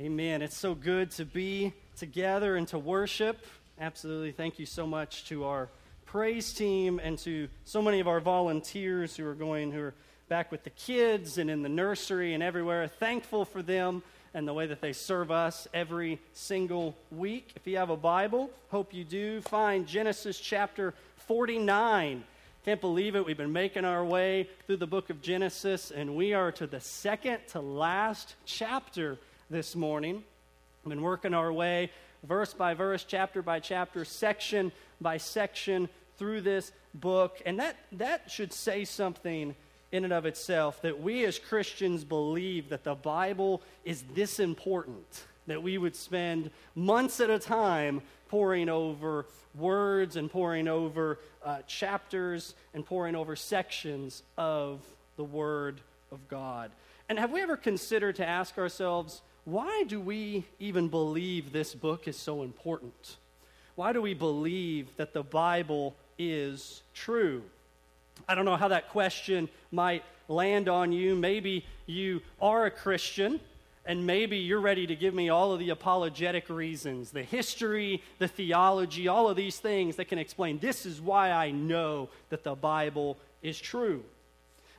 Amen. It's so good to be together and to worship. Absolutely. Thank you so much to our praise team and to so many of our volunteers who are going, who are back with the kids and in the nursery and everywhere. Thankful for them and the way that they serve us every single week. If you have a Bible, hope you do, find Genesis chapter 49. Can't believe it. We've been making our way through the book of Genesis, and we are to the second to last chapter this morning. We've been working our way verse by verse, chapter by chapter, section by section through this book. And that, that should say something in and of itself that we as Christians believe that the Bible is this important, that we would spend months at a time poring over words and poring over uh, chapters and poring over sections of the Word of God. And have we ever considered to ask ourselves, why do we even believe this book is so important? Why do we believe that the Bible is true? I don't know how that question might land on you. Maybe you are a Christian, and maybe you're ready to give me all of the apologetic reasons the history, the theology, all of these things that can explain this is why I know that the Bible is true.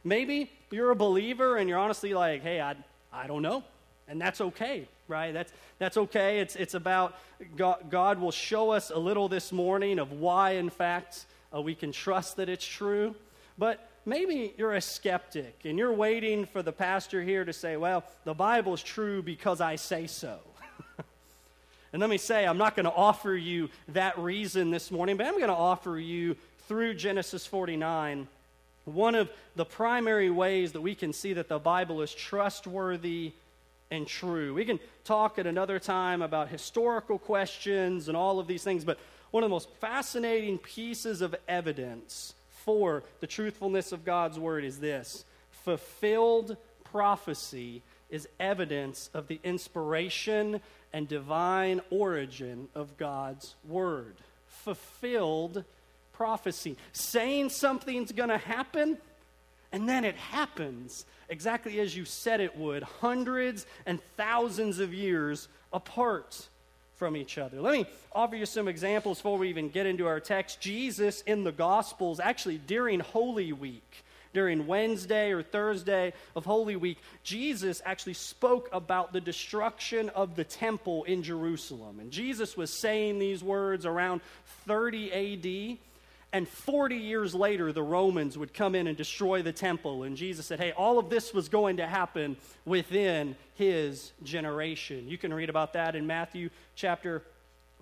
Maybe you're a believer and you're honestly like, hey, I, I don't know and that's okay right? That's that's okay. It's it's about god, god will show us a little this morning of why in fact uh, we can trust that it's true. But maybe you're a skeptic and you're waiting for the pastor here to say well the bible is true because i say so. And let me say i'm not going to offer you that reason this morning but i'm going to offer you through genesis 49 one of the primary ways that we can see that the bible is trustworthy and true. We can talk at another time about historical questions and all of these things, but one of the most fascinating pieces of evidence for the truthfulness of God's word is this fulfilled prophecy is evidence of the inspiration and divine origin of God's word. Fulfilled prophecy. Saying something's going to happen, and then it happens exactly as you said it would, hundreds and thousands of years apart from each other. Let me offer you some examples before we even get into our text. Jesus in the Gospels, actually during Holy Week, during Wednesday or Thursday of Holy Week, Jesus actually spoke about the destruction of the temple in Jerusalem. And Jesus was saying these words around 30 AD. And 40 years later, the Romans would come in and destroy the temple. And Jesus said, Hey, all of this was going to happen within his generation. You can read about that in Matthew chapter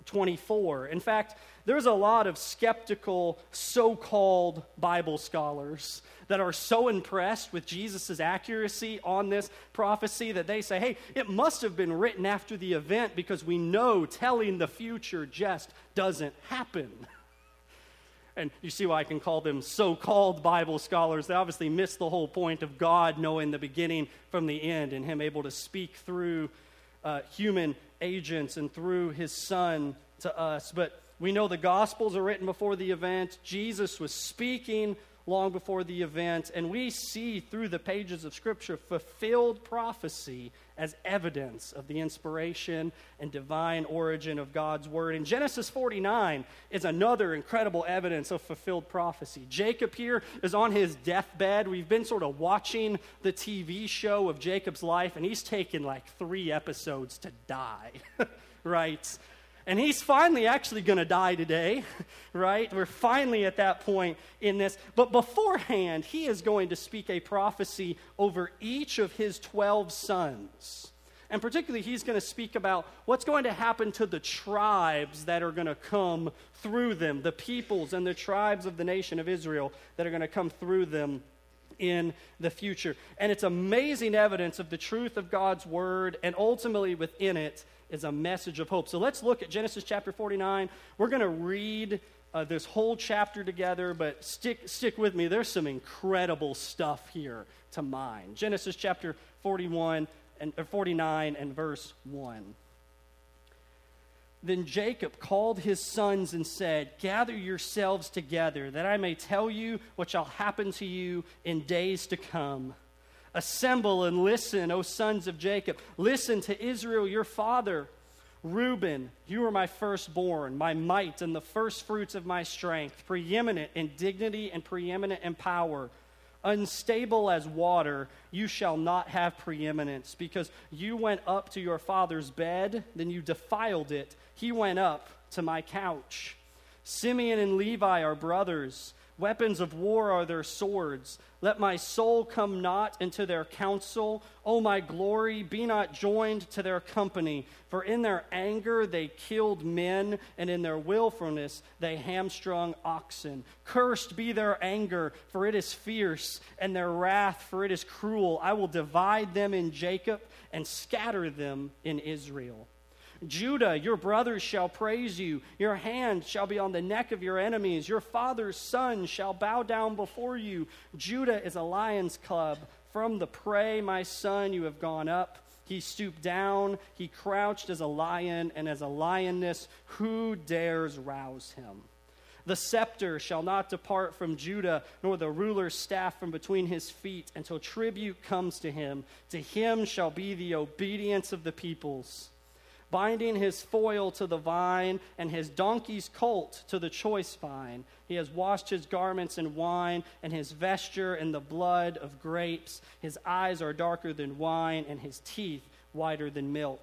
24. In fact, there's a lot of skeptical so called Bible scholars that are so impressed with Jesus' accuracy on this prophecy that they say, hey, it must have been written after the event because we know telling the future just doesn't happen. and you see why I can call them so called Bible scholars. They obviously miss the whole point of God knowing the beginning from the end and Him able to speak through uh, human agents and through His Son to us. But we know the Gospels are written before the event. Jesus was speaking long before the event, and we see through the pages of Scripture fulfilled prophecy as evidence of the inspiration and divine origin of God's Word. And Genesis 49 is another incredible evidence of fulfilled prophecy. Jacob here is on his deathbed. We've been sort of watching the TV show of Jacob's life, and he's taken like three episodes to die, right? And he's finally actually going to die today, right? We're finally at that point in this. But beforehand, he is going to speak a prophecy over each of his 12 sons. And particularly, he's going to speak about what's going to happen to the tribes that are going to come through them, the peoples and the tribes of the nation of Israel that are going to come through them in the future. And it's amazing evidence of the truth of God's word, and ultimately within it, is a message of hope. So let's look at Genesis chapter 49. We're going to read uh, this whole chapter together, but stick, stick with me. There's some incredible stuff here to mine. Genesis chapter 41 and uh, 49 and verse 1. Then Jacob called his sons and said, Gather yourselves together, that I may tell you what shall happen to you in days to come. Assemble and listen, O sons of Jacob. Listen to Israel, your father. Reuben, you are my firstborn, my might, and the firstfruits of my strength, preeminent in dignity and preeminent in power. Unstable as water, you shall not have preeminence, because you went up to your father's bed, then you defiled it. He went up to my couch. Simeon and Levi are brothers. Weapons of war are their swords. Let my soul come not into their counsel. O my glory, be not joined to their company. For in their anger they killed men, and in their willfulness they hamstrung oxen. Cursed be their anger, for it is fierce, and their wrath, for it is cruel. I will divide them in Jacob and scatter them in Israel. Judah, your brothers shall praise you. Your hand shall be on the neck of your enemies. Your father's son shall bow down before you. Judah is a lion's cub. From the prey, my son, you have gone up. He stooped down. He crouched as a lion, and as a lioness, who dares rouse him? The scepter shall not depart from Judah, nor the ruler's staff from between his feet, until tribute comes to him. To him shall be the obedience of the peoples binding his foil to the vine and his donkey's colt to the choice vine. He has washed his garments in wine and his vesture in the blood of grapes. His eyes are darker than wine and his teeth whiter than milk.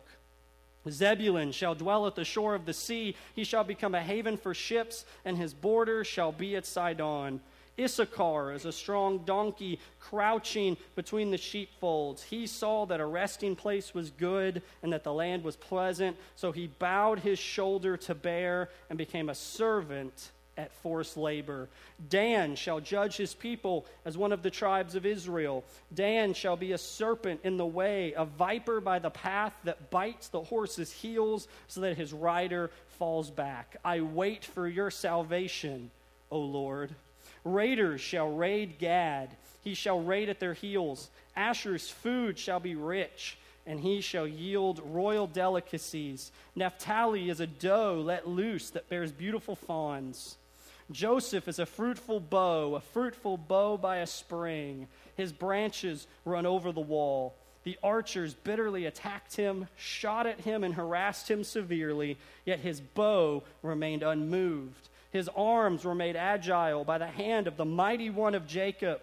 Zebulun shall dwell at the shore of the sea. He shall become a haven for ships, and his border shall be at Sidon. Issachar is a strong donkey crouching between the sheepfolds. He saw that a resting place was good and that the land was pleasant, so he bowed his shoulder to bear and became a servant at forced labor. Dan shall judge his people as one of the tribes of Israel. Dan shall be a serpent in the way, a viper by the path that bites the horse's heels so that his rider falls back. I wait for your salvation, O Lord. Raiders shall raid Gad. He shall raid at their heels. Asher's food shall be rich, and he shall yield royal delicacies. Naphtali is a doe let loose that bears beautiful fawns. Joseph is a fruitful bow, a fruitful bow by a spring. His branches run over the wall. The archers bitterly attacked him, shot at him, and harassed him severely, yet his bow remained unmoved. His arms were made agile by the hand of the mighty one of Jacob.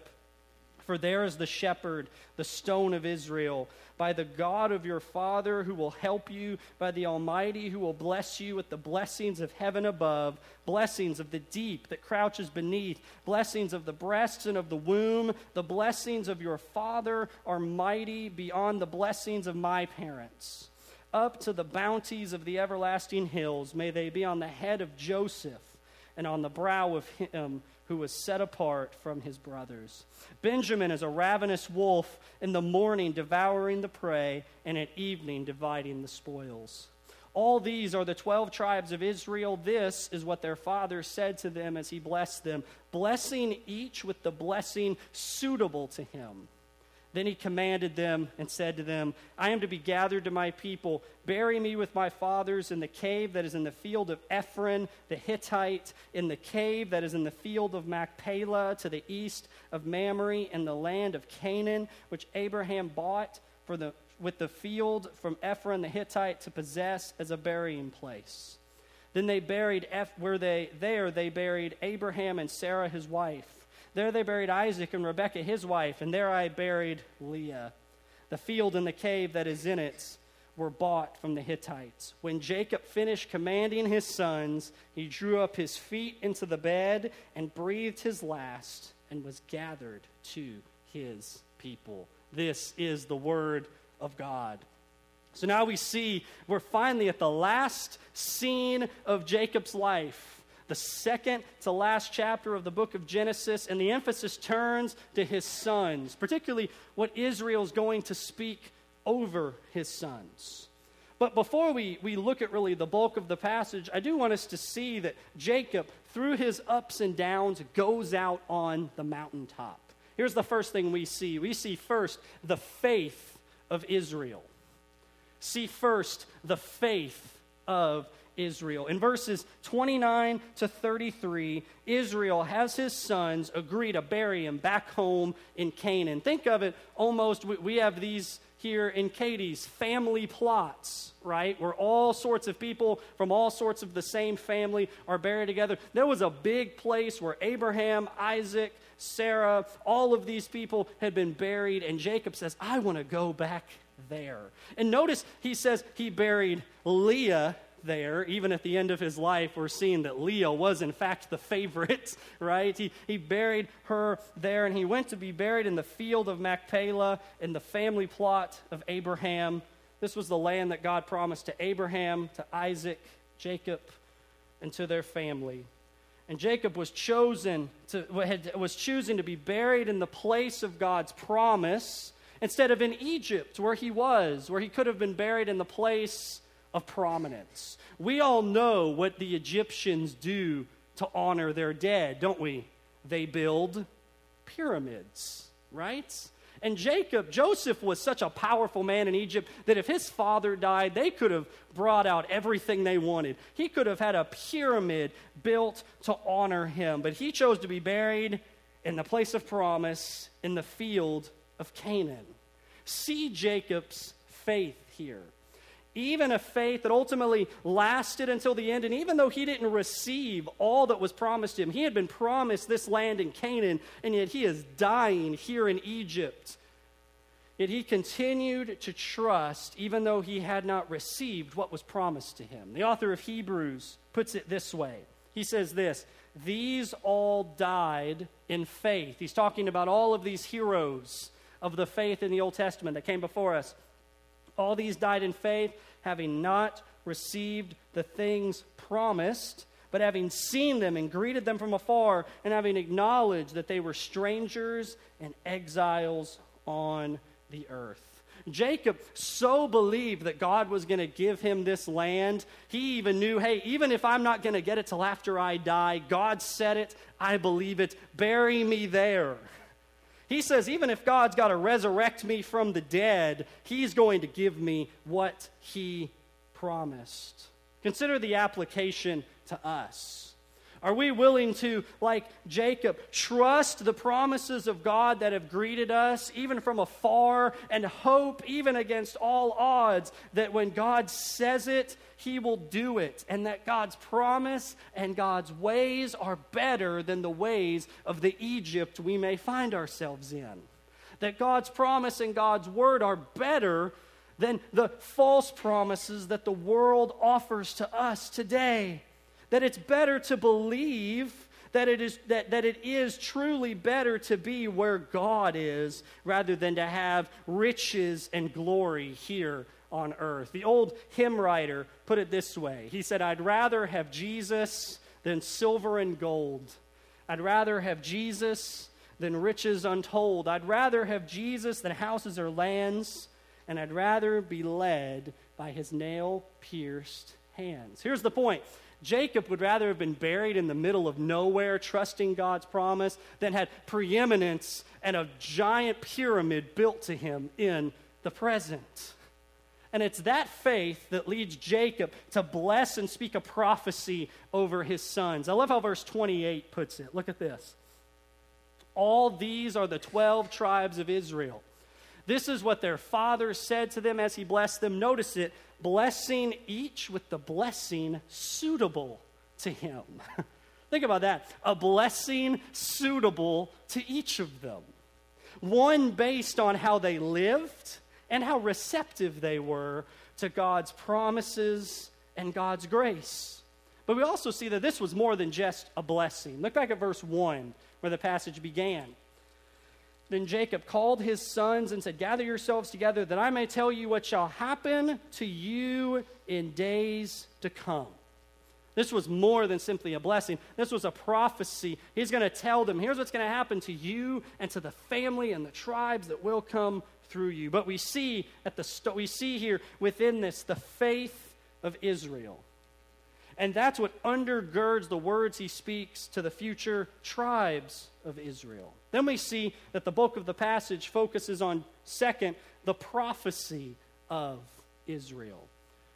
For there is the shepherd, the stone of Israel, by the God of your father who will help you, by the Almighty who will bless you with the blessings of heaven above, blessings of the deep that crouches beneath, blessings of the breasts and of the womb. The blessings of your father are mighty beyond the blessings of my parents. Up to the bounties of the everlasting hills, may they be on the head of Joseph and on the brow of him who was set apart from his brothers. Benjamin is a ravenous wolf, in the morning devouring the prey, and at evening dividing the spoils. All these are the twelve tribes of Israel. This is what their father said to them as he blessed them, blessing each with the blessing suitable to him. Then he commanded them and said to them, I am to be gathered to my people. Bury me with my fathers in the cave that is in the field of Ephron the Hittite, in the cave that is in the field of Machpelah, to the east of Mamre, in the land of Canaan, which Abraham bought for the, with the field from Ephron the Hittite to possess as a burying place. Then they buried, where they, there they buried Abraham and Sarah his wife. There they buried Isaac and Rebekah his wife, and there I buried Leah. The field and the cave that is in it were bought from the Hittites. When Jacob finished commanding his sons, he drew up his feet into the bed and breathed his last and was gathered to his people. This is the word of God. So now we see we're finally at the last scene of Jacob's life the second to last chapter of the book of Genesis, and the emphasis turns to his sons, particularly what Israel is going to speak over his sons. But before we, we look at really the bulk of the passage, I do want us to see that Jacob, through his ups and downs, goes out on the mountaintop. Here's the first thing we see we see first the faith of Israel. See first the faith of Israel. In verses 29 to 33, Israel has his sons agree to bury him back home in Canaan. Think of it almost, we have these here in Katie's family plots, right? Where all sorts of people from all sorts of the same family are buried together. There was a big place where Abraham, Isaac, Sarah, all of these people had been buried, and Jacob says, I want to go back there. And notice he says he buried Leah there. Even at the end of his life, we're seeing that Leah was, in fact, the favorite, right? He, he buried her there, and he went to be buried in the field of Machpelah in the family plot of Abraham. This was the land that God promised to Abraham, to Isaac, Jacob, and to their family. And Jacob was chosen to, was choosing to be buried in the place of God's promise instead of in Egypt, where he was, where he could have been buried in the place of prominence. We all know what the Egyptians do to honor their dead, don't we? They build pyramids, right? And Jacob, Joseph was such a powerful man in Egypt that if his father died, they could have brought out everything they wanted. He could have had a pyramid built to honor him, but he chose to be buried in the place of promise in the field of Canaan. See Jacob's faith here even a faith that ultimately lasted until the end. And even though he didn't receive all that was promised him, he had been promised this land in Canaan, and yet he is dying here in Egypt. Yet he continued to trust, even though he had not received what was promised to him. The author of Hebrews puts it this way He says this These all died in faith. He's talking about all of these heroes of the faith in the Old Testament that came before us. All these died in faith, having not received the things promised, but having seen them and greeted them from afar, and having acknowledged that they were strangers and exiles on the earth. Jacob so believed that God was going to give him this land. He even knew, hey, even if I'm not going to get it till after I die, God said it, I believe it. Bury me there. He says, even if God's got to resurrect me from the dead, He's going to give me what He promised. Consider the application to us. Are we willing to, like Jacob, trust the promises of God that have greeted us, even from afar, and hope, even against all odds, that when God says it, He will do it, and that God's promise and God's ways are better than the ways of the Egypt we may find ourselves in? That God's promise and God's word are better than the false promises that the world offers to us today that it's better to believe that it is that, that it is truly better to be where God is rather than to have riches and glory here on earth. The old hymn writer put it this way. He said, I'd rather have Jesus than silver and gold. I'd rather have Jesus than riches untold. I'd rather have Jesus than houses or lands, and I'd rather be led by his nail pierced hands. Here's the point Jacob would rather have been buried in the middle of nowhere, trusting God's promise, than had preeminence and a giant pyramid built to him in the present. And it's that faith that leads Jacob to bless and speak a prophecy over his sons. I love how verse 28 puts it. Look at this. All these are the 12 tribes of Israel. This is what their father said to them as he blessed them. Notice it blessing each with the blessing suitable to him. Think about that. A blessing suitable to each of them. One based on how they lived and how receptive they were to God's promises and God's grace. But we also see that this was more than just a blessing. Look back at verse 1 where the passage began. Then Jacob called his sons and said, Gather yourselves together that I may tell you what shall happen to you in days to come. This was more than simply a blessing. This was a prophecy. He's going to tell them, here's what's going to happen to you and to the family and the tribes that will come through you. But we see at the we see here within this the faith of Israel. And that's what undergirds the words he speaks to the future tribes of Israel. Then we see that the bulk of the passage focuses on, second, the prophecy of Israel.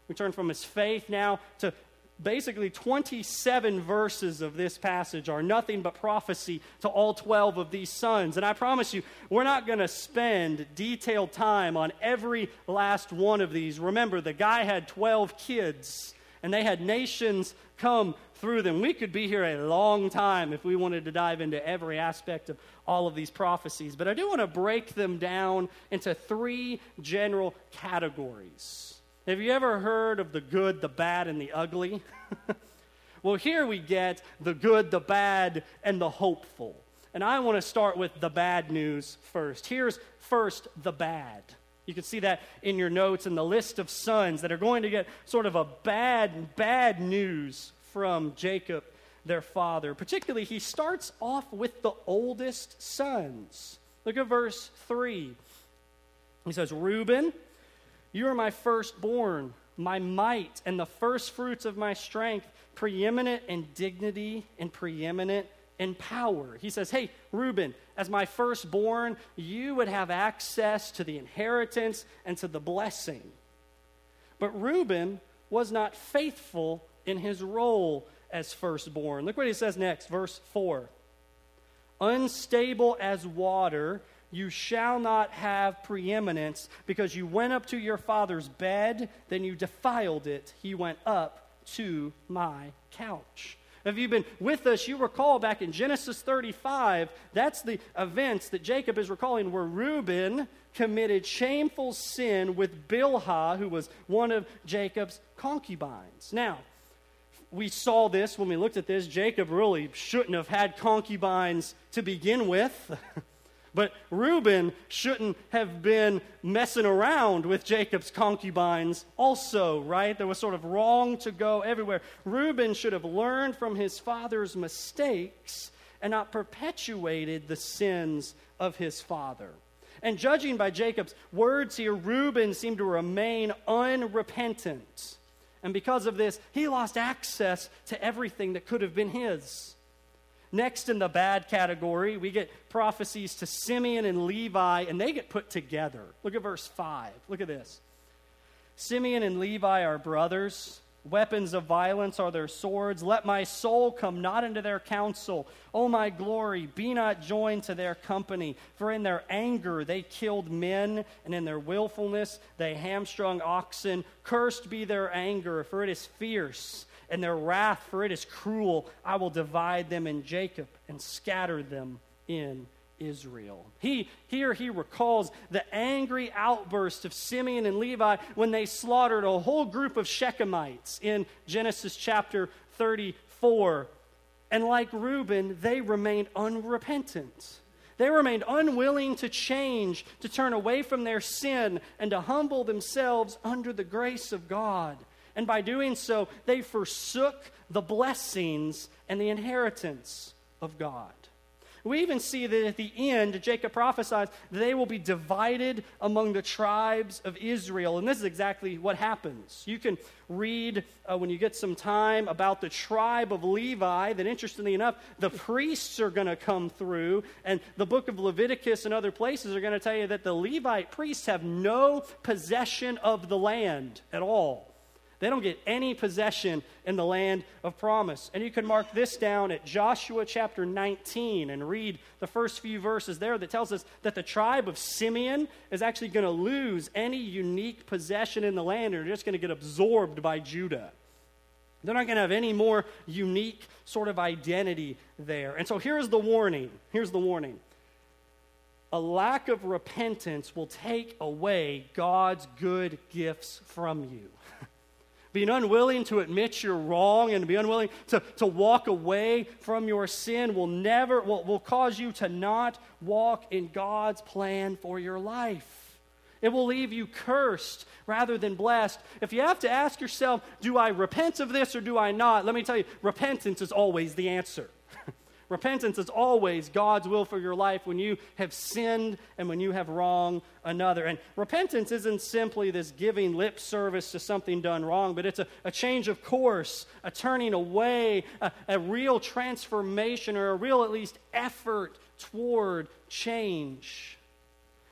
We turn from his faith now to basically 27 verses of this passage are nothing but prophecy to all 12 of these sons. And I promise you, we're not going to spend detailed time on every last one of these. Remember, the guy had 12 kids, and they had nations come through them. We could be here a long time if we wanted to dive into every aspect of all of these prophecies. But I do want to break them down into three general categories. Have you ever heard of the good, the bad, and the ugly? well, here we get the good, the bad, and the hopeful. And I want to start with the bad news first. Here's first the bad. You can see that in your notes in the list of sons that are going to get sort of a bad, bad news from Jacob, their father. Particularly, he starts off with the oldest sons. Look at verse 3. He says, Reuben, you are my firstborn, my might, and the firstfruits of my strength, preeminent in dignity and preeminent in power. He says, Hey, Reuben, as my firstborn, you would have access to the inheritance and to the blessing. But Reuben was not faithful in his role as firstborn. Look what he says next, verse 4. Unstable as water, you shall not have preeminence because you went up to your father's bed, then you defiled it. He went up to my couch. If you've been with us, you recall back in Genesis 35, that's the events that Jacob is recalling where Reuben committed shameful sin with Bilhah, who was one of Jacob's concubines. Now, we saw this when we looked at this. Jacob really shouldn't have had concubines to begin with. But Reuben shouldn't have been messing around with Jacob's concubines, also, right? There was sort of wrong to go everywhere. Reuben should have learned from his father's mistakes and not perpetuated the sins of his father. And judging by Jacob's words here, Reuben seemed to remain unrepentant. And because of this, he lost access to everything that could have been his. Next, in the bad category, we get prophecies to Simeon and Levi, and they get put together. Look at verse 5. Look at this. Simeon and Levi are brothers. Weapons of violence are their swords. Let my soul come not into their counsel. O my glory, be not joined to their company. For in their anger they killed men, and in their willfulness they hamstrung oxen. Cursed be their anger, for it is fierce and their wrath, for it is cruel. I will divide them in Jacob and scatter them in Israel. He here he recalls the angry outburst of Simeon and Levi when they slaughtered a whole group of Shechemites in Genesis chapter 34. And like Reuben, they remained unrepentant. They remained unwilling to change, to turn away from their sin, and to humble themselves under the grace of God. And by doing so, they forsook the blessings and the inheritance of God. We even see that at the end, Jacob prophesies that they will be divided among the tribes of Israel. And this is exactly what happens. You can read uh, when you get some time about the tribe of Levi, that interestingly enough, the priests are going to come through. And the book of Leviticus and other places are going to tell you that the Levite priests have no possession of the land at all. They don't get any possession in the land of promise. And you can mark this down at Joshua chapter 19 and read the first few verses there that tells us that the tribe of Simeon is actually going to lose any unique possession in the land and are just going to get absorbed by Judah. They're not going to have any more unique sort of identity there. And so here's the warning. Here's the warning. A lack of repentance will take away God's good gifts from you. Being unwilling to admit you're wrong and be unwilling to, to walk away from your sin will never will, will cause you to not walk in God's plan for your life. It will leave you cursed rather than blessed. If you have to ask yourself, do I repent of this or do I not? Let me tell you, repentance is always the answer. Repentance is always God's will for your life when you have sinned and when you have wronged another. And repentance isn't simply this giving lip service to something done wrong, but it's a, a change of course, a turning away, a, a real transformation, or a real, at least, effort toward change.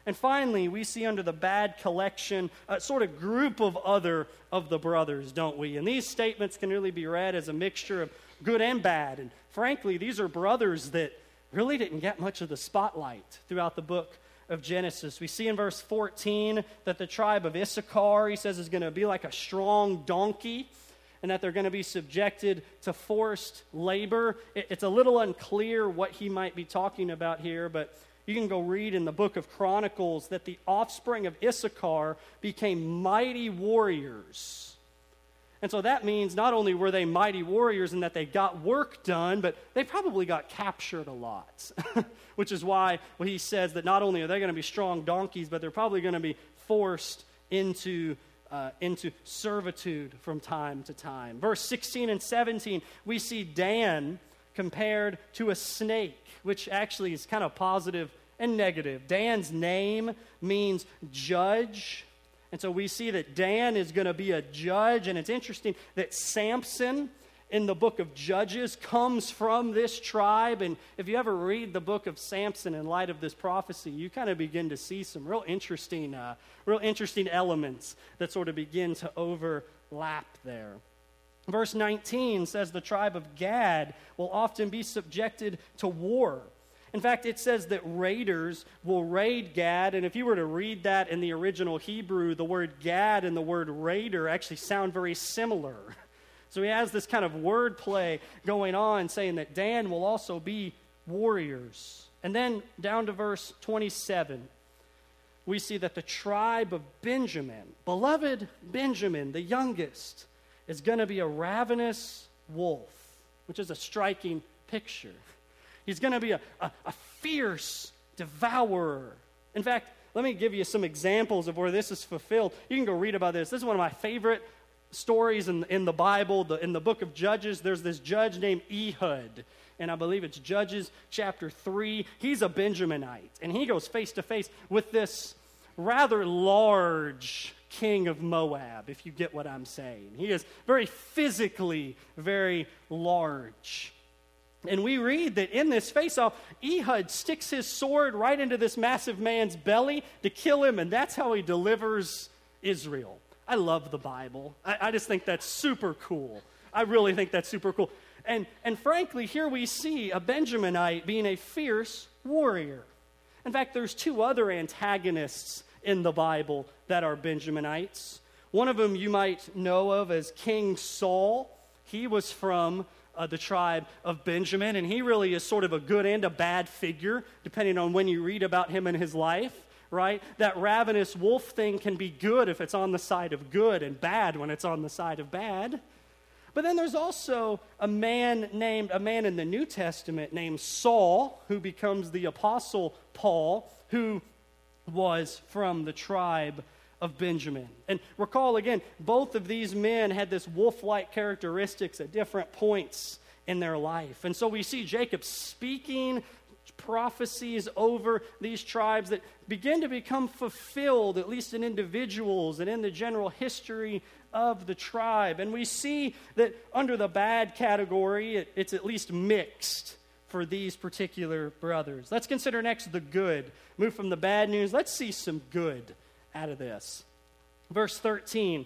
And finally, we see under the bad collection a sort of group of other of the brothers, don't we? And these statements can really be read as a mixture of good and bad. And frankly, these are brothers that really didn't get much of the spotlight throughout the book of Genesis. We see in verse 14 that the tribe of Issachar, he says, is going to be like a strong donkey and that they're going to be subjected to forced labor. It's a little unclear what he might be talking about here, but you can go read in the book of Chronicles that the offspring of Issachar became mighty warriors. And so that means not only were they mighty warriors in that they got work done, but they probably got captured a lot. Which is why he says that not only are they going to be strong donkeys, but they're probably going to be forced into, uh, into servitude from time to time. Verse 16 and 17, we see Dan compared to a snake, which actually is kind of positive and negative. Dan's name means judge. And so we see that Dan is going to be a judge. And it's interesting that Samson in the book of Judges comes from this tribe. And if you ever read the book of Samson in light of this prophecy, you kind of begin to see some real interesting, uh, real interesting elements that sort of begin to overlap there. Verse 19 says the tribe of Gad will often be subjected to war. In fact, it says that raiders will raid Gad, and if you were to read that in the original Hebrew, the word Gad and the word raider actually sound very similar. So he has this kind of wordplay going on, saying that Dan will also be warriors. And then down to verse 27, we see that the tribe of Benjamin, beloved Benjamin, the youngest, is going to be a ravenous wolf, which is a striking picture. He's going to be a, a, a, fierce devourer. In fact, let me give you some examples of where this is fulfilled. You can go read about this. This is one of my favorite stories in, in the Bible. The, in the book of Judges, there's this judge named Ehud. And I believe it's Judges chapter 3. He's a Benjaminite. And he goes face to face with this rather large king of Moab, if you get what I'm saying. He is very physically very large. And we read that in this face off, Ehud sticks his sword right into this massive man's belly to kill him, and that's how he delivers Israel. I love the Bible. I, I just think that's super cool. I really think that's super cool. And, and frankly, here we see a Benjaminite being a fierce warrior. In fact, there's two other antagonists in the Bible that are Benjaminites. One of them you might know of as King Saul. He was from uh, the tribe of Benjamin, and he really is sort of a good and a bad figure, depending on when you read about him and his life, right? That ravenous wolf thing can be good if it's on the side of good, and bad when it's on the side of bad. But then there's also a man named, a man in the New Testament named Saul, who becomes the Apostle Paul, who was from the tribe of Benjamin. And recall again, both of these men had this wolf like characteristics at different points in their life. And so we see Jacob speaking prophecies over these tribes that begin to become fulfilled, at least in individuals and in the general history of the tribe. And we see that under the bad category, it, it's at least mixed for these particular brothers. Let's consider next the good. Move from the bad news. Let's see some good out of this. Verse 13,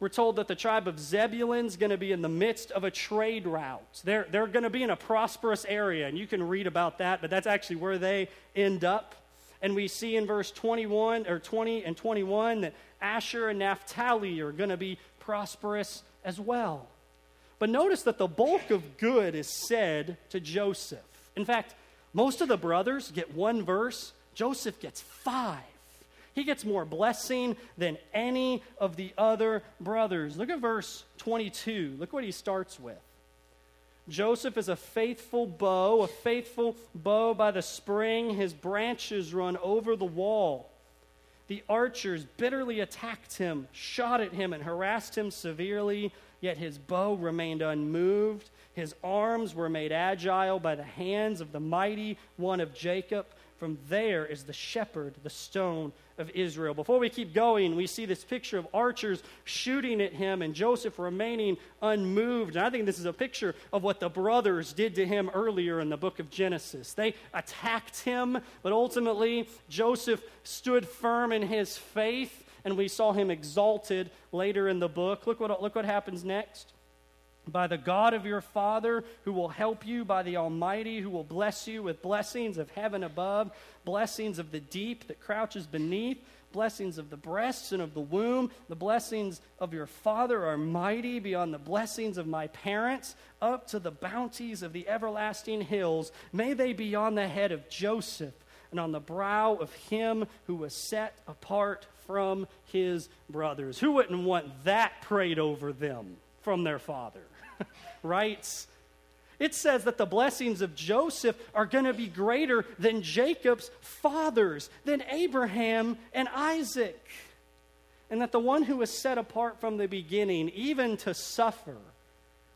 we're told that the tribe of Zebulun is going to be in the midst of a trade route. They're, they're going to be in a prosperous area, and you can read about that, but that's actually where they end up. And we see in verse 21 or 20 and 21 that Asher and Naphtali are going to be prosperous as well. But notice that the bulk of good is said to Joseph. In fact, most of the brothers get one verse, Joseph gets five. He gets more blessing than any of the other brothers. Look at verse 22. Look what he starts with. Joseph is a faithful bow, a faithful bow by the spring. His branches run over the wall. The archers bitterly attacked him, shot at him, and harassed him severely. Yet his bow remained unmoved. His arms were made agile by the hands of the mighty one of Jacob. From there is the shepherd, the stone of Israel. Before we keep going, we see this picture of archers shooting at him and Joseph remaining unmoved. And I think this is a picture of what the brothers did to him earlier in the book of Genesis. They attacked him, but ultimately Joseph stood firm in his faith, and we saw him exalted later in the book. Look what, look what happens next by the God of your Father, who will help you, by the Almighty, who will bless you with blessings of heaven above, blessings of the deep that crouches beneath, blessings of the breasts and of the womb. The blessings of your Father are mighty beyond the blessings of my parents, up to the bounties of the everlasting hills. May they be on the head of Joseph and on the brow of him who was set apart from his brothers. Who wouldn't want that prayed over them from their father? writes, it says that the blessings of Joseph are going to be greater than Jacob's fathers, than Abraham and Isaac. And that the one who was set apart from the beginning, even to suffer,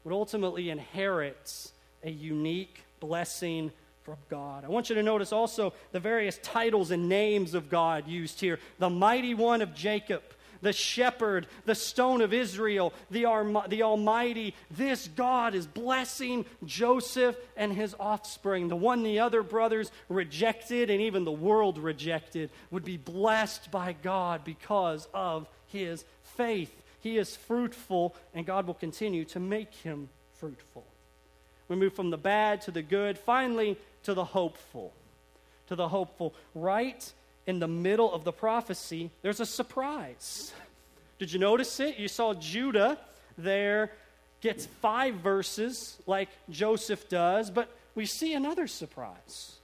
would ultimately inherit a unique blessing from God. I want you to notice also the various titles and names of God used here the mighty one of Jacob the shepherd, the stone of Israel, the, the Almighty. This God is blessing Joseph and his offspring. The one the other brothers rejected and even the world rejected would be blessed by God because of his faith. He is fruitful, and God will continue to make him fruitful. We move from the bad to the good, finally to the hopeful. To the hopeful. Right in the middle of the prophecy, there's a surprise. Did you notice it? You saw Judah there gets five verses like Joseph does, but we see another surprise.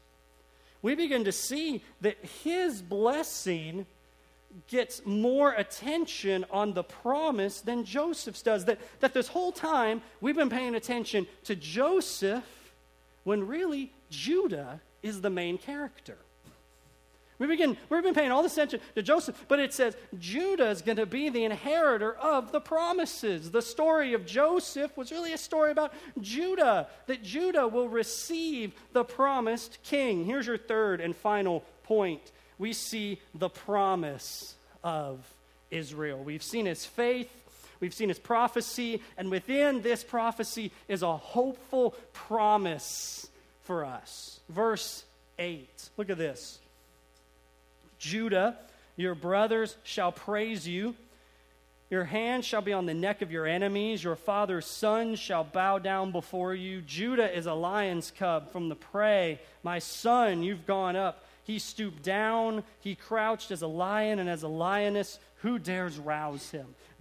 We begin to see that his blessing gets more attention on the promise than Joseph's does. That, that this whole time we've been paying attention to Joseph when really Judah is the main character. We begin, we've been paying all this attention to Joseph, but it says Judah is going to be the inheritor of the promises. The story of Joseph was really a story about Judah, that Judah will receive the promised king. Here's your third and final point. We see the promise of Israel. We've seen his faith, we've seen his prophecy, and within this prophecy is a hopeful promise for us. Verse 8. Look at this. Judah, your brothers shall praise you. Your hand shall be on the neck of your enemies. Your father's sons shall bow down before you. Judah is a lion's cub from the prey. My son, you've gone up. He stooped down. He crouched as a lion and as a lioness. Who dares rouse him?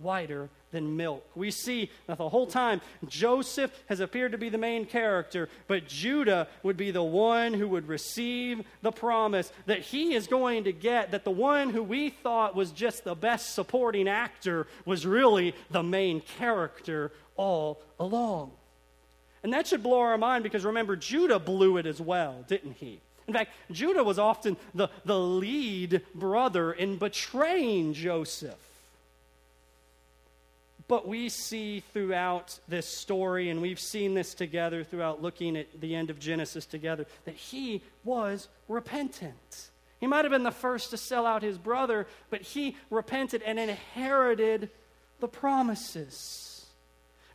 whiter than milk. We see that the whole time Joseph has appeared to be the main character, but Judah would be the one who would receive the promise that he is going to get, that the one who we thought was just the best supporting actor was really the main character all along. And that should blow our mind because remember, Judah blew it as well, didn't he? In fact, Judah was often the, the lead brother in betraying Joseph. But we see throughout this story, and we've seen this together throughout looking at the end of Genesis together, that he was repentant. He might have been the first to sell out his brother, but he repented and inherited the promises.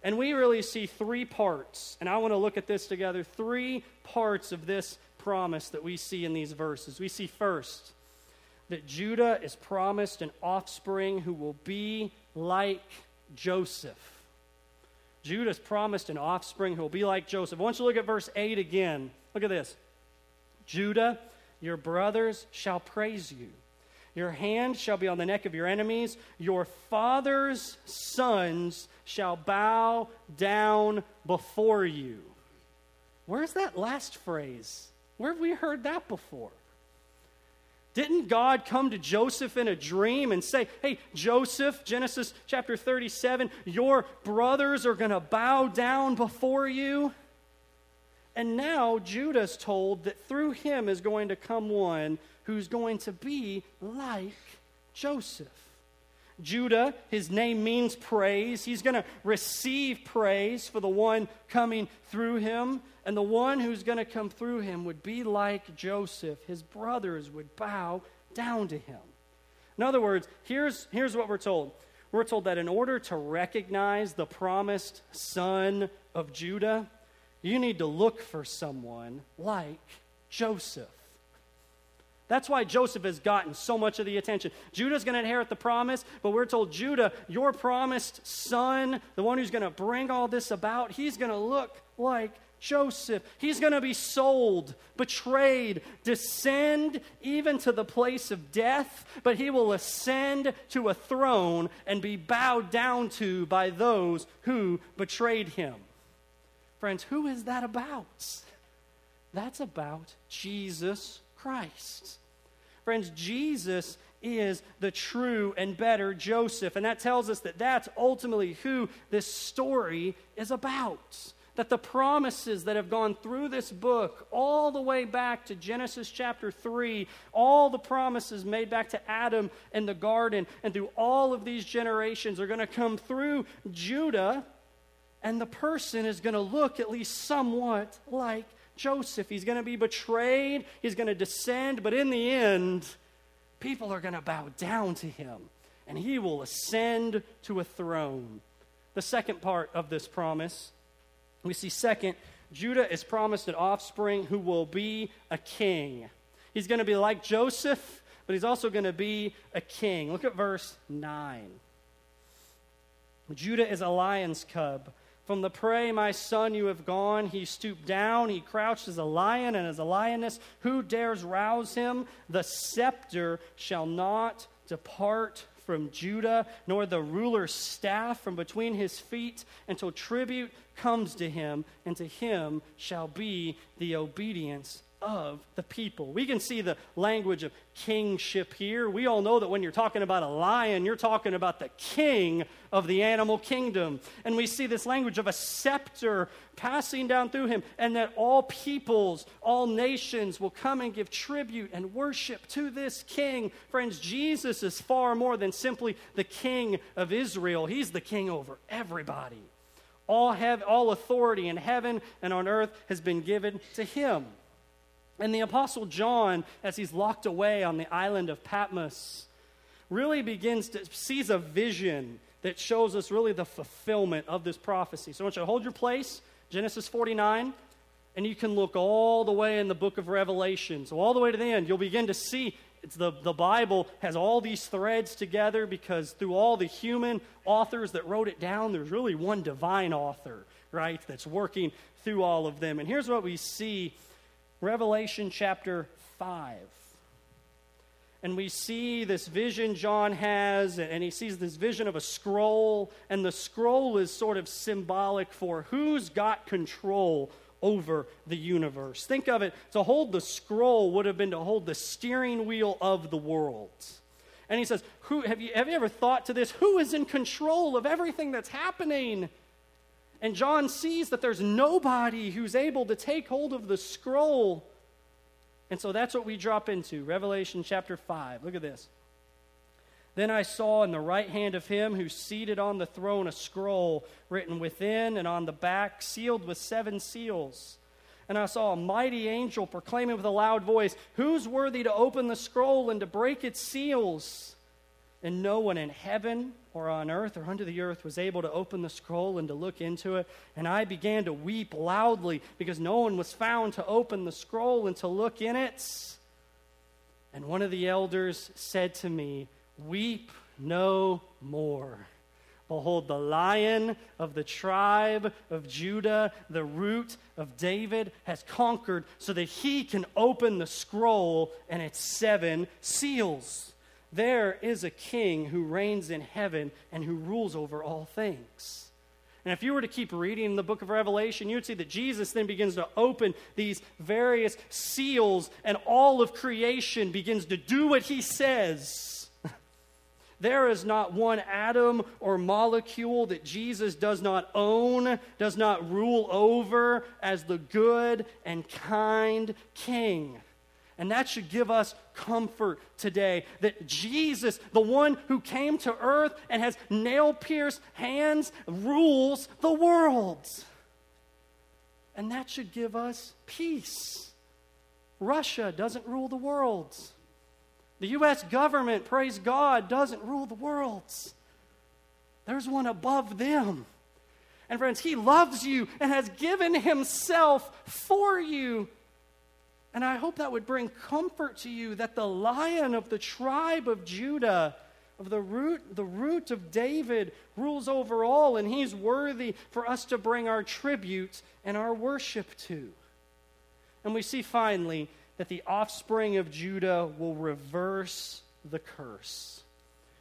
And we really see three parts, and I want to look at this together three parts of this promise that we see in these verses. We see first that Judah is promised an offspring who will be like Joseph. Judah's promised an offspring who will be like Joseph. Want you look at verse 8 again. Look at this. Judah, your brothers shall praise you. Your hand shall be on the neck of your enemies. Your father's sons shall bow down before you. Where's that last phrase? Where have we heard that before? Didn't God come to Joseph in a dream and say, Hey, Joseph, Genesis chapter 37, your brothers are going to bow down before you? And now Judah's told that through him is going to come one who's going to be like Joseph. Judah, his name means praise. He's going to receive praise for the one coming through him. And the one who's going to come through him would be like Joseph. His brothers would bow down to him. In other words, here's, here's what we're told we're told that in order to recognize the promised son of Judah, you need to look for someone like Joseph. That's why Joseph has gotten so much of the attention. Judah's going to inherit the promise, but we're told, Judah, your promised son, the one who's going to bring all this about, he's going to look like Joseph. He's going to be sold, betrayed, descend even to the place of death, but he will ascend to a throne and be bowed down to by those who betrayed him. Friends, who is that about? That's about Jesus Christ. Friends, Jesus is the true and better Joseph. And that tells us that that's ultimately who this story is about. That the promises that have gone through this book, all the way back to Genesis chapter 3, all the promises made back to Adam in the garden, and through all of these generations are going to come through Judah and the person is going to look at least somewhat like Joseph. He's going to be betrayed, he's going to descend, but in the end, people are going to bow down to him, and he will ascend to a throne. The second part of this promise, we see second, Judah is promised an offspring who will be a king. He's going to be like Joseph, but he's also going to be a king. Look at verse 9. Judah is a lion's cub from the prey, my son, you have gone. He stooped down. He crouched as a lion and as a lioness. Who dares rouse him? The scepter shall not depart from Judah, nor the ruler's staff from between his feet, until tribute comes to him, and to him shall be the obedience of the people. We can see the language of kingship here. We all know that when you're talking about a lion, you're talking about the king of the animal kingdom. And we see this language of a scepter passing down through him, and that all peoples, all nations will come and give tribute and worship to this king. Friends, Jesus is far more than simply the king of Israel, he's the king over everybody. All, have, all authority in heaven and on earth has been given to him. And the Apostle John, as he's locked away on the island of Patmos, really begins to sees a vision that shows us really the fulfillment of this prophecy. So I want you to hold your place, Genesis 49, and you can look all the way in the book of Revelation. So all the way to the end, you'll begin to see it's the, the Bible has all these threads together because through all the human authors that wrote it down, there's really one divine author, right, that's working through all of them. And here's what we see Revelation chapter 5. And we see this vision John has, and he sees this vision of a scroll, and the scroll is sort of symbolic for who's got control over the universe. Think of it to hold the scroll would have been to hold the steering wheel of the world. And he says, Who, have, you, have you ever thought to this? Who is in control of everything that's happening? And John sees that there's nobody who's able to take hold of the scroll. And so that's what we drop into Revelation chapter 5. Look at this. Then I saw in the right hand of him who seated on the throne a scroll written within and on the back, sealed with seven seals. And I saw a mighty angel proclaiming with a loud voice, Who's worthy to open the scroll and to break its seals? And no one in heaven or on earth or under the earth was able to open the scroll and to look into it. And I began to weep loudly because no one was found to open the scroll and to look in it. And one of the elders said to me, Weep no more. Behold, the lion of the tribe of Judah, the root of David, has conquered so that he can open the scroll and its seven seals. There is a king who reigns in heaven and who rules over all things. And if you were to keep reading the book of Revelation, you would see that Jesus then begins to open these various seals, and all of creation begins to do what he says. There is not one atom or molecule that Jesus does not own, does not rule over as the good and kind King. And that should give us comfort today that Jesus, the one who came to earth and has nail pierced hands, rules the world. And that should give us peace. Russia doesn't rule the world. The U.S. government, praise God, doesn't rule the world. There's one above them. And friends, He loves you and has given Himself for you and I hope that would bring comfort to you that the lion of the tribe of Judah, of the root, the root of David, rules over all, and he's worthy for us to bring our tribute and our worship to. And we see finally that the offspring of Judah will reverse the curse.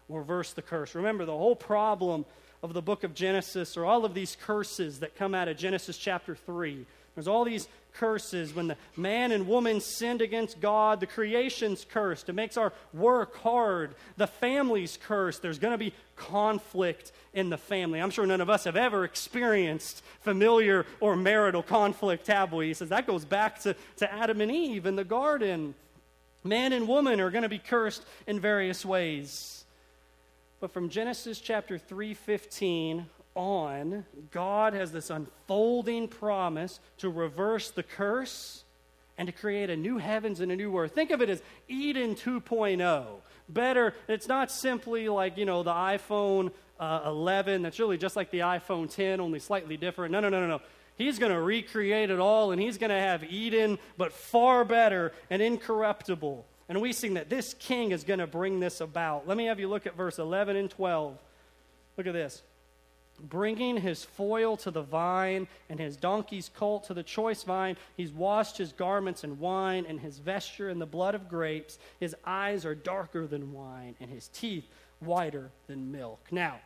Reverse the curse. Remember, the whole problem of the book of Genesis, or all of these curses that come out of Genesis chapter 3, there's all these curses. When the man and woman sinned against God, the creation's cursed. It makes our work hard. The family's cursed. There's going to be conflict in the family. I'm sure none of us have ever experienced familiar or marital conflict, have we? He says that goes back to, to Adam and Eve in the garden. Man and woman are going to be cursed in various ways. But from Genesis chapter 3:15 on, God has this unfolding promise to reverse the curse and to create a new heavens and a new earth. Think of it as Eden 2.0. Better, it's not simply like, you know, the iPhone uh, 11 that's really just like the iPhone 10, only slightly different. No, no, no, no, no. He's going to recreate it all, and he's going to have Eden, but far better and incorruptible. And we sing that this king is going to bring this about. Let me have you look at verse 11 and 12. Look at this bringing his foil to the vine and his donkey's colt to the choice vine. He's washed his garments in wine and his vesture in the blood of grapes. His eyes are darker than wine and his teeth whiter than milk. Now,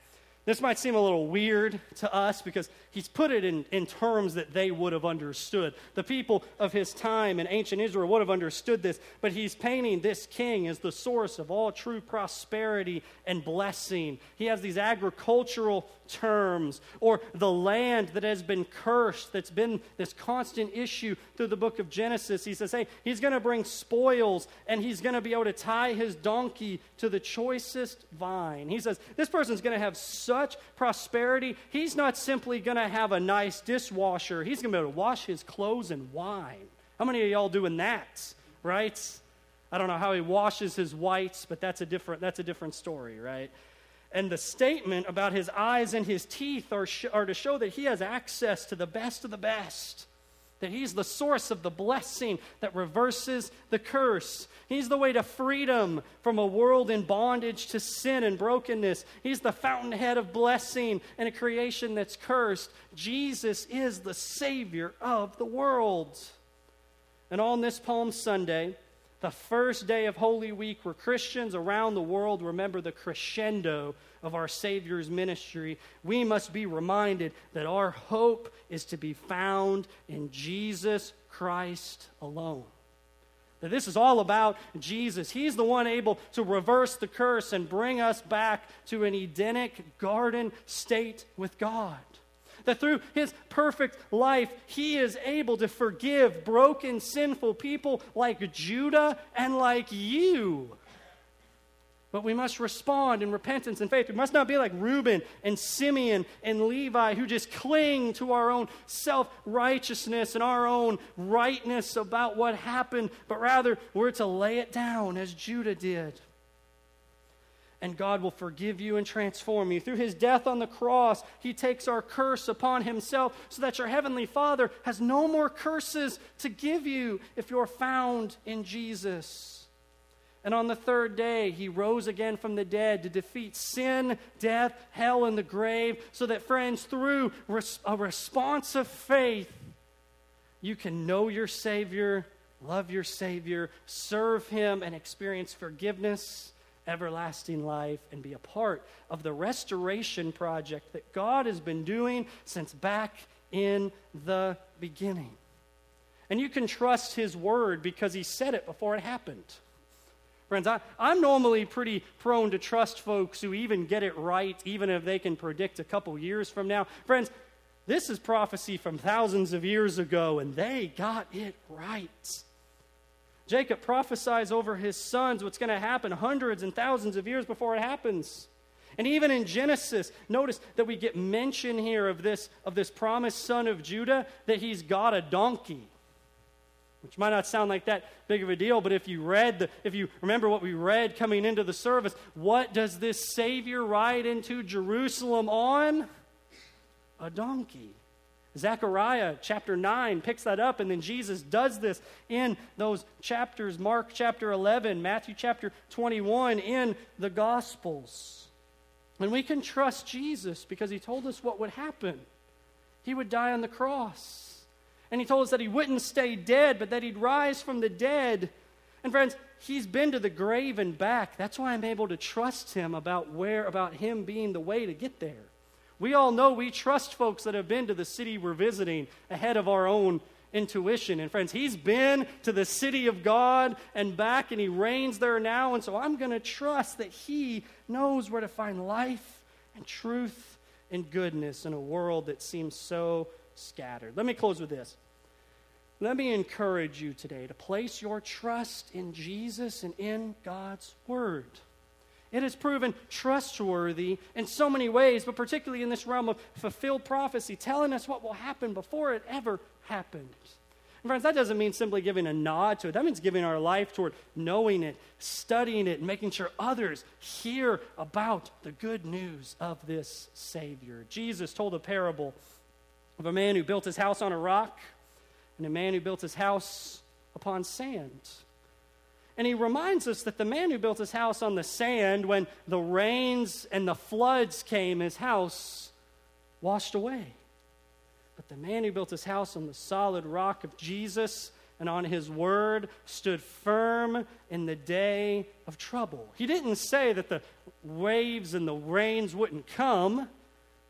this might seem a little weird to us because he's put it in, in terms that they would have understood. The people of his time in ancient Israel would have understood this, but he's painting this king as the source of all true prosperity and blessing. He has these agricultural terms, or the land that has been cursed, that's been this constant issue through the book of Genesis. He says, hey, he's going to bring spoils, and he's going to be able to tie his donkey to the choicest vine. He says, this person's going to have such prosperity, he's not simply going to have a nice dishwasher, he's going to be able to wash his clothes in wine. How many of y'all doing that, right? I don't know how he washes his whites, but that's a different, that's a different story, right? And the statement about his eyes and his teeth are, sh- are to show that he has access to the best of the best. That he's the source of the blessing that reverses the curse. He's the way to freedom from a world in bondage to sin and brokenness. He's the fountainhead of blessing in a creation that's cursed. Jesus is the Savior of the world. And on this Palm Sunday, the first day of Holy Week, where Christians around the world remember the crescendo of our Savior's ministry, we must be reminded that our hope is to be found in Jesus Christ alone. That this is all about Jesus. He's the one able to reverse the curse and bring us back to an Edenic garden state with God that through his perfect life, he is able to forgive broken, sinful people like Judah and like you. But we must respond in repentance and faith. We must not be like Reuben and Simeon and Levi who just cling to our own self righteousness and our own rightness about what happened, but rather we're to lay it down as Judah did and God will forgive you and transform you. Through his death on the cross, he takes our curse upon himself so that your heavenly Father has no more curses to give you if you're found in Jesus. And on the third day, he rose again from the dead to defeat sin, death, hell, and the grave, so that, friends, through a response of faith, you can know your Savior, love your Savior, serve him, and experience forgiveness everlasting life and be a part of the restoration project that God has been doing since back in the beginning. And you can trust His word because He said it before it happened. Friends, I, am normally pretty prone to trust folks who even get it right, even if they can predict a couple years from now. Friends, this is prophecy from thousands of years ago, and they got it right. Jacob prophesies over his sons what's going to happen hundreds and thousands of years before it happens. And even in Genesis, notice that we get mention here of this, of this promised son of Judah, that he's got a donkey. Which might not sound like that big of a deal, but if you read, the, if you remember what we read coming into the service, what does this Savior ride into Jerusalem on? A donkey. Zechariah chapter 9 picks that up, and then Jesus does this in those chapters Mark chapter 11, Matthew chapter 21, in the Gospels. And we can trust Jesus because he told us what would happen. He would die on the cross. And he told us that he wouldn't stay dead, but that he'd rise from the dead. And friends, he's been to the grave and back. That's why I'm able to trust him about where about him being the way to get there. We all know we trust folks that have been to the city we're visiting ahead of our own intuition. And friends, he's been to the city of God and back, and he reigns there now. And so I'm going to trust that he knows where to find life and truth and goodness in a world that seems so scattered. Let me close with this. Let me encourage you today to place your trust in Jesus and in God's Word. It has proven trustworthy in so many ways, but particularly in this realm of fulfilled prophecy, telling us what will happen before it ever happens. And friends, that doesn't mean simply giving a nod to it. That means giving our life toward knowing it, studying it, and making sure others hear about the good news of this Savior. Jesus told a parable of a man who built his house on a rock and a man who built his house upon sand. And he reminds us that the man who built his house on the sand, when the rains and the floods came, his house washed away. But the man who built his house on the solid rock of Jesus and on his word stood firm in the day of trouble. He didn't say that the waves and the rains wouldn't come,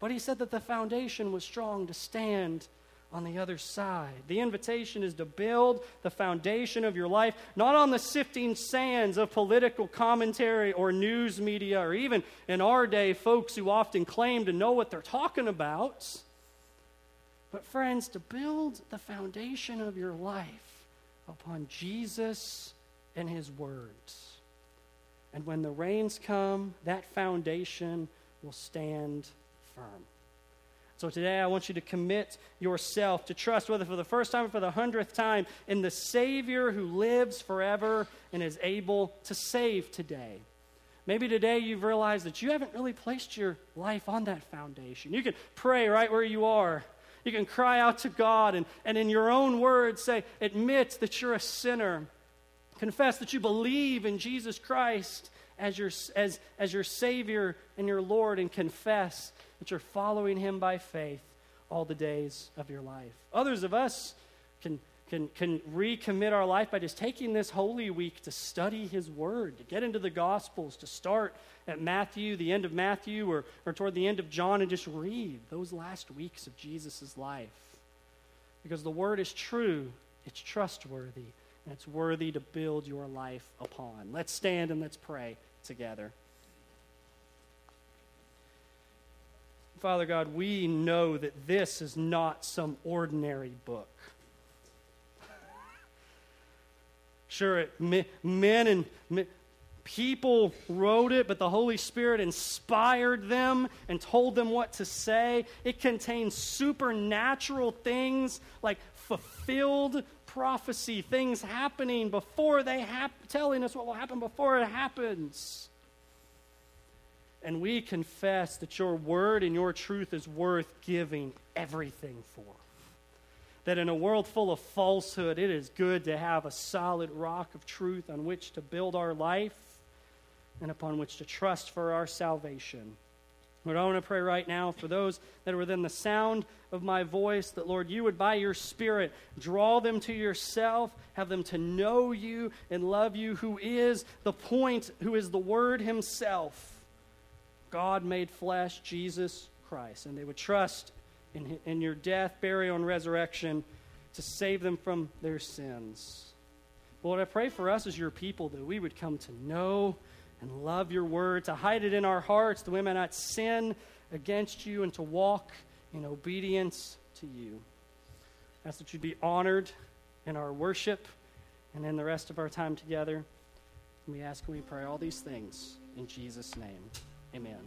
but he said that the foundation was strong to stand on the other side. The invitation is to build the foundation of your life not on the sifting sands of political commentary or news media, or even in our day, folks who often claim to know what they're talking about. But, friends, to build the foundation of your life upon Jesus and His words. And when the rains come, that foundation will stand firm. So today I want you to commit yourself to trust, whether for the first time or for the hundredth time, in the Savior who lives forever and is able to save today. Maybe today you've realized that you haven't really placed your life on that foundation. You can pray right where you are. You can cry out to God and, and in your own words say, admit that you're a sinner. Confess that you believe in Jesus Christ as your, as, as your Savior and your Lord, and confess that you're following him by faith all the days of your life. Others of us can, can, can recommit our life by just taking this Holy Week to study his word, to get into the Gospels, to start at Matthew, the end of Matthew, or, or toward the end of John, and just read those last weeks of Jesus' life. Because the word is true, it's trustworthy, and it's worthy to build your life upon. Let's stand and let's pray together. Father God, we know that this is not some ordinary book. Sure, it, men and men, people wrote it, but the Holy Spirit inspired them and told them what to say. It contains supernatural things like fulfilled prophecy, things happening before they happen, telling us what will happen before it happens. And we confess that your word and your truth is worth giving everything for. That in a world full of falsehood, it is good to have a solid rock of truth on which to build our life and upon which to trust for our salvation. Lord, I want to pray right now for those that are within the sound of my voice, that, Lord, you would, by your Spirit, draw them to yourself, have them to know you and love you, who is the point, who is the Word Himself, God made flesh, Jesus Christ. And they would trust in, in your death, burial, and resurrection to save them from their sins. Lord, I pray for us as your people that we would come to know and love your word, to hide it in our hearts, that we may not sin against you, and to walk in obedience to you. I ask that you'd be honored in our worship and in the rest of our time together. We ask and we pray all these things in Jesus' name. Amen.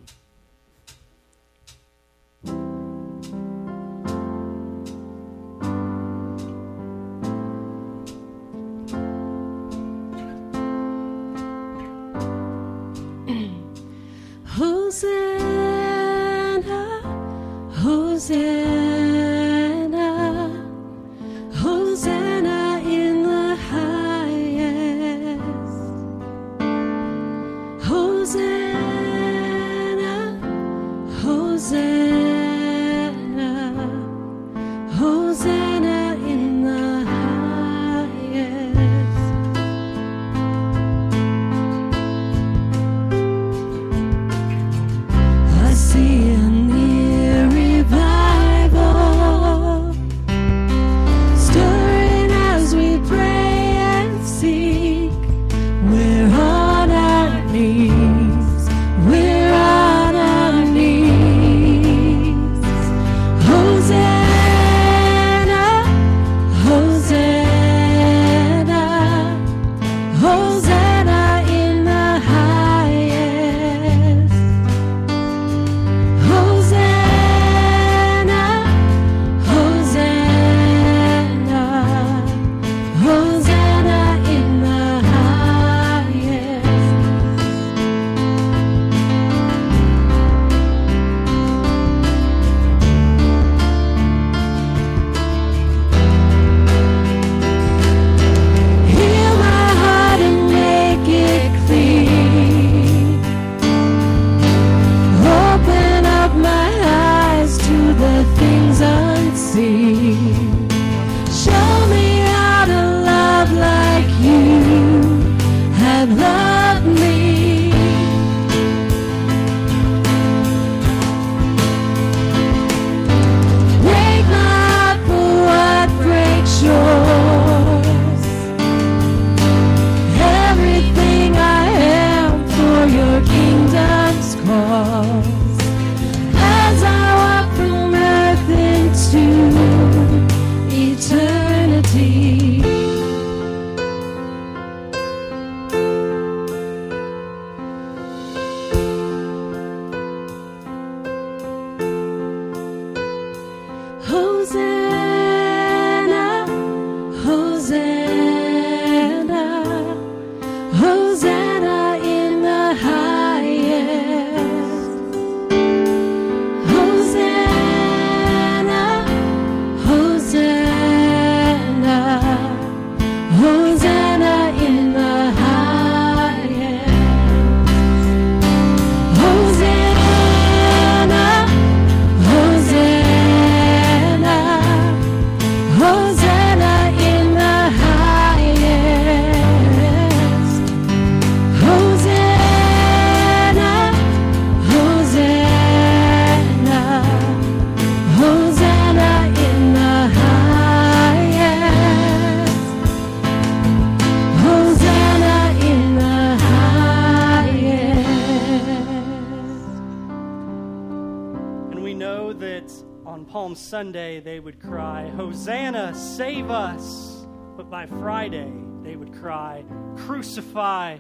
Sunday they would cry, Hosanna, save us. But by Friday they would cry, Crucify,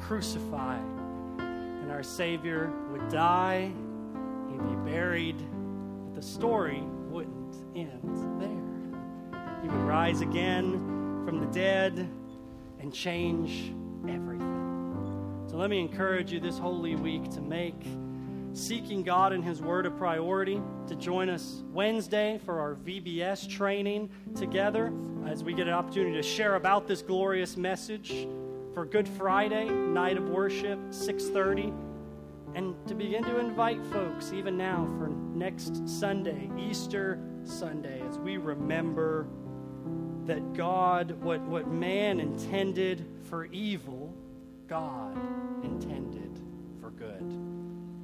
crucify. And our Savior would die, he'd be buried, but the story wouldn't end there. He would rise again from the dead and change everything. So let me encourage you this holy week to make seeking God and His Word a priority, to join us Wednesday for our VBS training together as we get an opportunity to share about this glorious message for Good Friday, night of worship, 6:30. and to begin to invite folks, even now, for next Sunday, Easter Sunday, as we remember that God, what, what man intended for evil, God.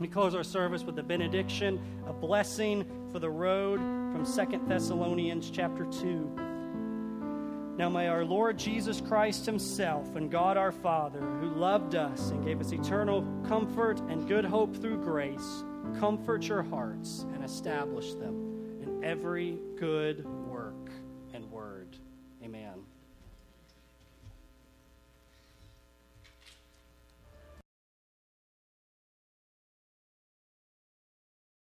We close our service with a benediction, a blessing for the road from Second Thessalonians chapter 2. Now may our Lord Jesus Christ Himself and God our Father, who loved us and gave us eternal comfort and good hope through grace, comfort your hearts and establish them in every good